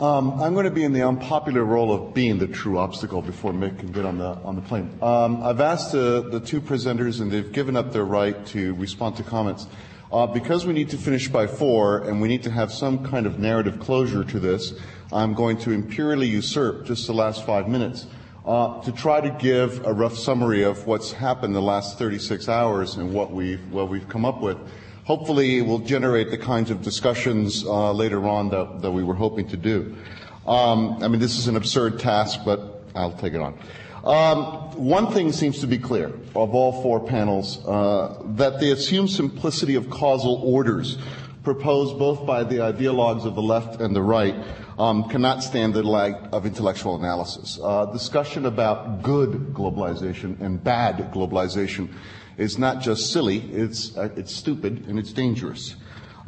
Um, I'm going to be in the unpopular role of being the true obstacle before Mick can get on the on the plane. Um, I've asked uh, the two presenters, and they've given up their right to respond to comments. Uh, because we need to finish by four, and we need to have some kind of narrative closure to this, I'm going to imperially usurp just the last five minutes uh, to try to give a rough summary of what's happened the last 36 hours and what we've what we've come up with hopefully it will generate the kinds of discussions uh, later on that, that we were hoping to do. Um, I mean, this is an absurd task, but I'll take it on. Um, one thing seems to be clear of all four panels uh, that the assumed simplicity of causal orders proposed both by the ideologues of the left and the right um, cannot stand the light of intellectual analysis. Uh, discussion about good globalization and bad globalization is not just silly, it's, uh, it's stupid and it's dangerous.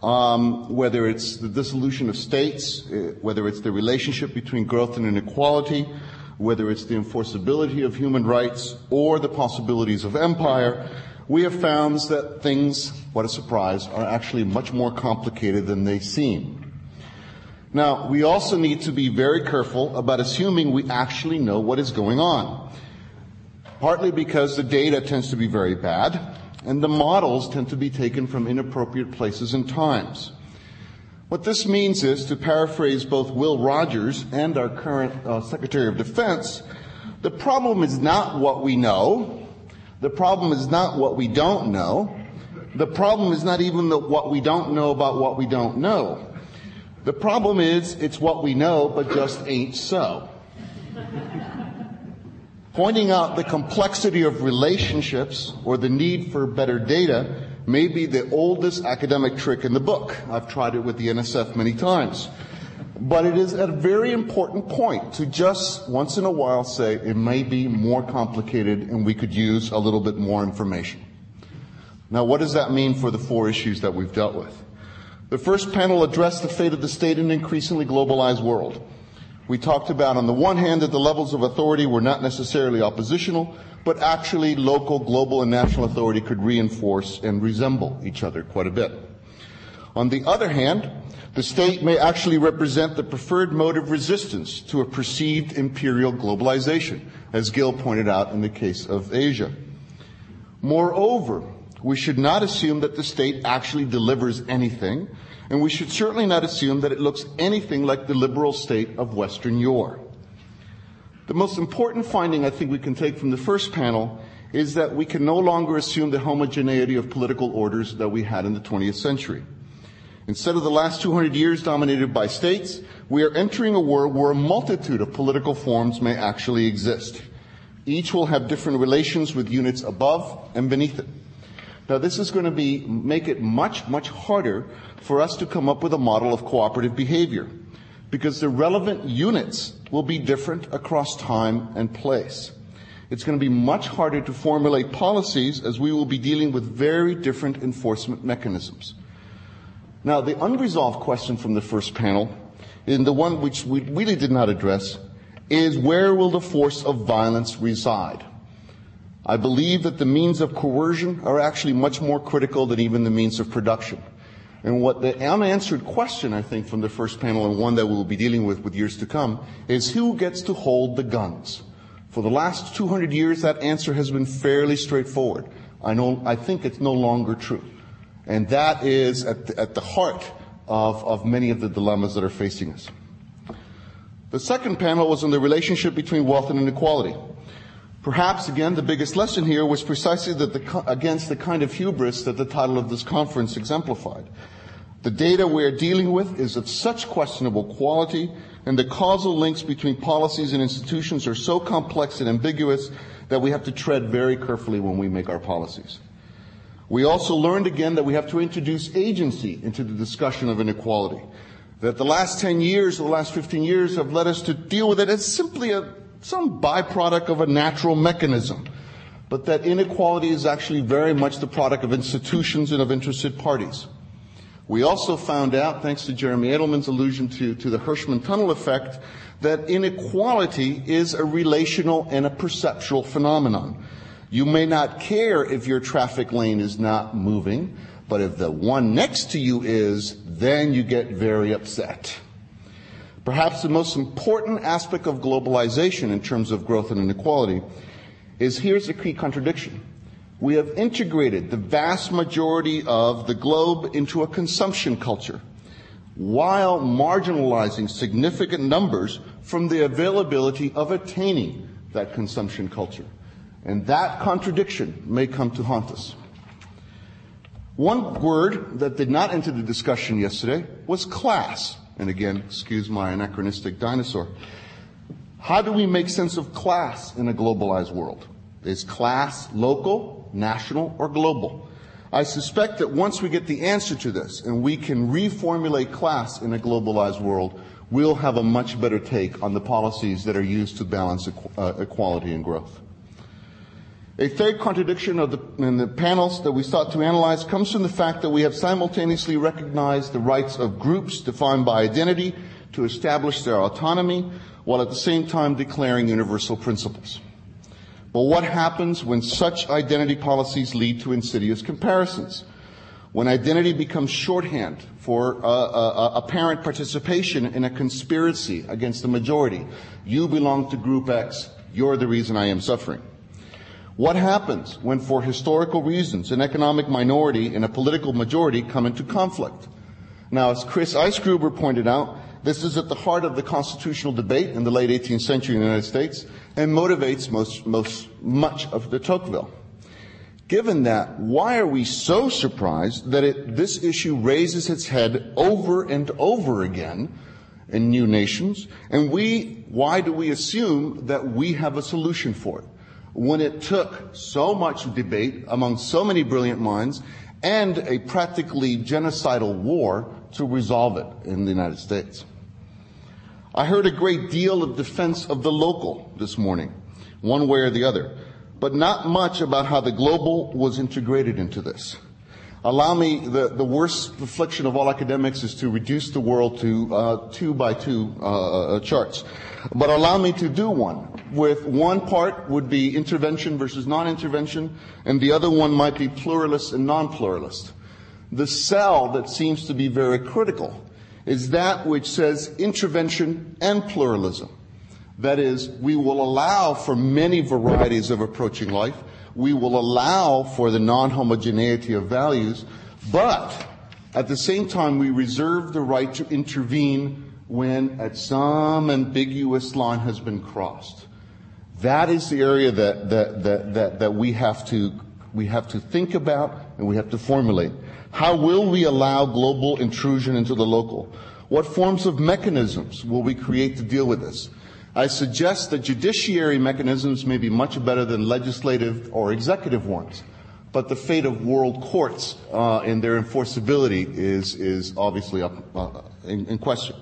Um, whether it's the dissolution of states, uh, whether it's the relationship between growth and inequality, whether it's the enforceability of human rights or the possibilities of empire, we have found that things, what a surprise, are actually much more complicated than they seem. Now, we also need to be very careful about assuming we actually know what is going on partly because the data tends to be very bad, and the models tend to be taken from inappropriate places and times. What this means is, to paraphrase both Will Rogers and our current uh, Secretary of Defense, the problem is not what we know. The problem is not what we don't know. The problem is not even the, what we don't know about what we don't know. The problem is it's what we know, but just ain't so pointing out the complexity of relationships or the need for better data may be the oldest academic trick in the book. I've tried it with the NSF many times. But it is a very important point to just once in a while say it may be more complicated and we could use a little bit more information. Now, what does that mean for the four issues that we've dealt with? The first panel addressed the fate of the state in an increasingly globalized world. We talked about, on the one hand, that the levels of authority were not necessarily oppositional, but actually local, global, and national authority could reinforce and resemble each other quite a bit. On the other hand, the state may actually represent the preferred mode of resistance to a perceived imperial globalization, as Gil pointed out in the case of Asia. Moreover, we should not assume that the state actually delivers anything, and we should certainly not assume that it looks anything like the liberal state of Western Europe. The most important finding I think we can take from the first panel is that we can no longer assume the homogeneity of political orders that we had in the 20th century. Instead of the last 200 years dominated by states, we are entering a world where a multitude of political forms may actually exist. Each will have different relations with units above and beneath it. Now this is going to be, make it much, much harder for us to come up with a model of cooperative behavior because the relevant units will be different across time and place. It's going to be much harder to formulate policies as we will be dealing with very different enforcement mechanisms. Now, the unresolved question from the first panel, and the one which we really did not address, is where will the force of violence reside? I believe that the means of coercion are actually much more critical than even the means of production. And what the unanswered question, I think, from the first panel and one that we'll be dealing with with years to come is who gets to hold the guns? For the last 200 years, that answer has been fairly straightforward. I know, I think it's no longer true. And that is at the, at the heart of, of many of the dilemmas that are facing us. The second panel was on the relationship between wealth and inequality. Perhaps, again, the biggest lesson here was precisely the, against the kind of hubris that the title of this conference exemplified. The data we are dealing with is of such questionable quality, and the causal links between policies and institutions are so complex and ambiguous that we have to tread very carefully when we make our policies. We also learned again that we have to introduce agency into the discussion of inequality. That the last 10 years, or the last 15 years have led us to deal with it as simply a some byproduct of a natural mechanism, but that inequality is actually very much the product of institutions and of interested parties. We also found out, thanks to Jeremy Adelman's allusion to, to the Hirschman tunnel effect, that inequality is a relational and a perceptual phenomenon. You may not care if your traffic lane is not moving, but if the one next to you is, then you get very upset. Perhaps the most important aspect of globalization in terms of growth and inequality is here's a key contradiction. We have integrated the vast majority of the globe into a consumption culture while marginalizing significant numbers from the availability of attaining that consumption culture. And that contradiction may come to haunt us. One word that did not enter the discussion yesterday was class. And again, excuse my anachronistic dinosaur. How do we make sense of class in a globalized world? Is class local, national, or global? I suspect that once we get the answer to this and we can reformulate class in a globalized world, we'll have a much better take on the policies that are used to balance uh, equality and growth. A third contradiction the, in the panels that we sought to analyze comes from the fact that we have simultaneously recognized the rights of groups defined by identity to establish their autonomy, while at the same time declaring universal principles. But what happens when such identity policies lead to insidious comparisons? When identity becomes shorthand for uh, uh, apparent participation in a conspiracy against the majority. You belong to group X. You're the reason I am suffering. What happens when, for historical reasons, an economic minority and a political majority come into conflict? Now, as Chris Eisgruber pointed out, this is at the heart of the constitutional debate in the late 18th century in the United States and motivates most, most, much of the Tocqueville. Given that, why are we so surprised that it, this issue raises its head over and over again in new nations? And we, why do we assume that we have a solution for it? When it took so much debate among so many brilliant minds and a practically genocidal war to resolve it in the United States. I heard a great deal of defense of the local this morning, one way or the other, but not much about how the global was integrated into this. Allow me, the, the worst affliction of all academics is to reduce the world to uh, two by two uh, uh, charts. But allow me to do one. With one part would be intervention versus non-intervention, and the other one might be pluralist and non-pluralist. The cell that seems to be very critical is that which says intervention and pluralism. That is, we will allow for many varieties of approaching life. We will allow for the non-homogeneity of values, but at the same time, we reserve the right to intervene when at some ambiguous line has been crossed. That is the area that, that, that, that, that we have to, we have to think about and we have to formulate. How will we allow global intrusion into the local? What forms of mechanisms will we create to deal with this? I suggest that judiciary mechanisms may be much better than legislative or executive ones. But the fate of world courts uh, and their enforceability is, is obviously up, uh, in, in question.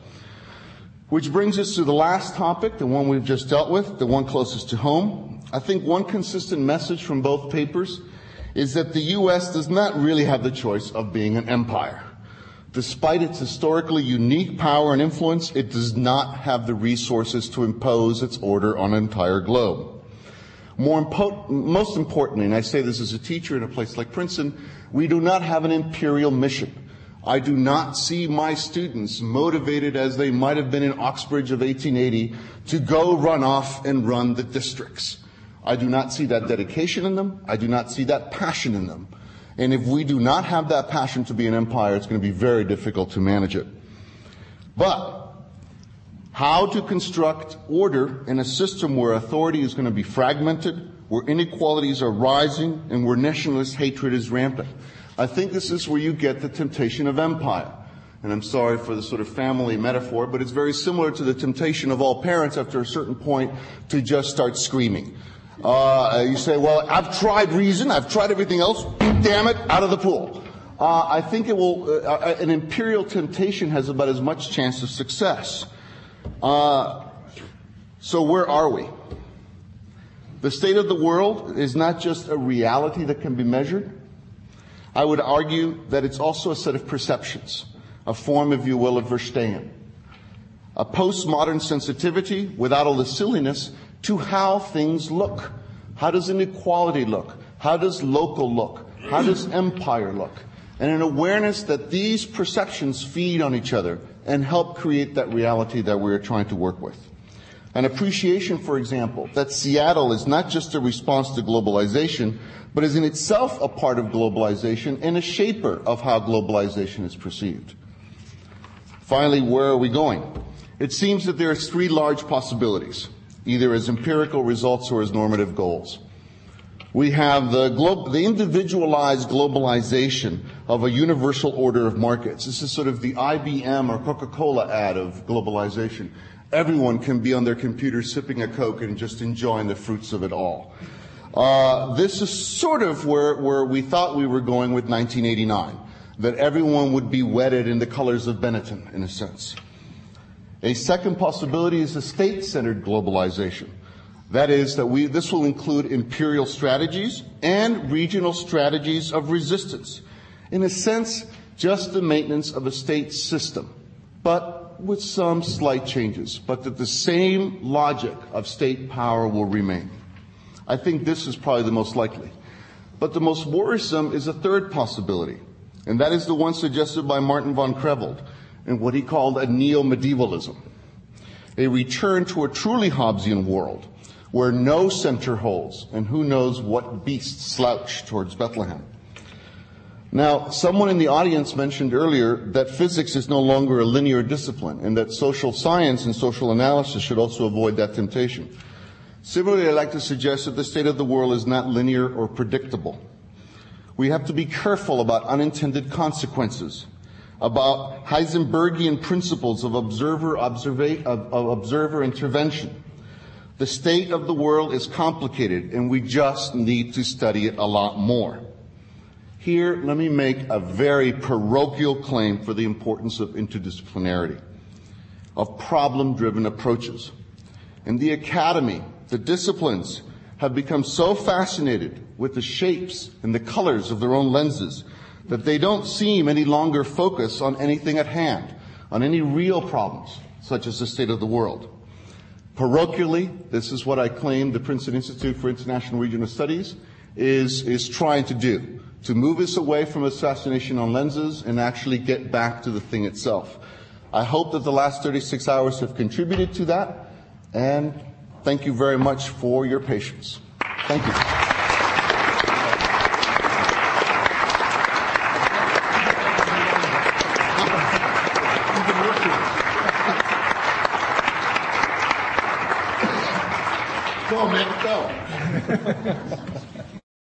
Which brings us to the last topic, the one we've just dealt with, the one closest to home. I think one consistent message from both papers is that the U.S. does not really have the choice of being an empire. Despite its historically unique power and influence, it does not have the resources to impose its order on an entire globe. More impo- most importantly, and I say this as a teacher in a place like Princeton, we do not have an imperial mission. I do not see my students motivated as they might have been in Oxbridge of 1880 to go run off and run the districts. I do not see that dedication in them. I do not see that passion in them. And if we do not have that passion to be an empire, it's going to be very difficult to manage it. But how to construct order in a system where authority is going to be fragmented, where inequalities are rising, and where nationalist hatred is rampant. I think this is where you get the temptation of empire. And I'm sorry for the sort of family metaphor, but it's very similar to the temptation of all parents after a certain point to just start screaming. Uh, you say, well, I've tried reason, I've tried everything else, damn it, out of the pool. Uh, I think it will, uh, uh, an imperial temptation has about as much chance of success. Uh, so where are we? The state of the world is not just a reality that can be measured. I would argue that it's also a set of perceptions, a form, if you will, of Verstehen. A postmodern sensitivity without all the silliness to how things look. How does inequality look? How does local look? How does empire look? And an awareness that these perceptions feed on each other and help create that reality that we're trying to work with. An appreciation, for example, that Seattle is not just a response to globalization, but is in itself a part of globalization and a shaper of how globalization is perceived. Finally, where are we going? It seems that there are three large possibilities, either as empirical results or as normative goals. We have the, glo- the individualized globalization of a universal order of markets. This is sort of the IBM or Coca-Cola ad of globalization. Everyone can be on their computer sipping a Coke and just enjoying the fruits of it all. Uh, this is sort of where, where we thought we were going with 1989, that everyone would be wedded in the colors of Benetton, in a sense. A second possibility is a state-centered globalization. That is, that we, this will include imperial strategies and regional strategies of resistance. In a sense, just the maintenance of a state system, but with some slight changes, but that the same logic of state power will remain. I think this is probably the most likely. But the most worrisome is a third possibility, and that is the one suggested by Martin van Creveld in what he called a neo-medievalism. A return to a truly Hobbesian world where no center holds and who knows what beasts slouch towards Bethlehem. Now, someone in the audience mentioned earlier that physics is no longer a linear discipline and that social science and social analysis should also avoid that temptation. Similarly, I'd like to suggest that the state of the world is not linear or predictable. We have to be careful about unintended consequences, about Heisenbergian principles of observer, observa- of, of observer intervention. The state of the world is complicated and we just need to study it a lot more. Here, let me make a very parochial claim for the importance of interdisciplinarity, of problem-driven approaches. In the academy, the disciplines have become so fascinated with the shapes and the colors of their own lenses that they don't seem any longer focus on anything at hand, on any real problems, such as the state of the world. Parochially, this is what I claim the Princeton Institute for International Regional Studies is, is trying to do, to move us away from assassination on lenses and actually get back to the thing itself. I hope that the last 36 hours have contributed to that, and Thank you very much for your patience. Thank you.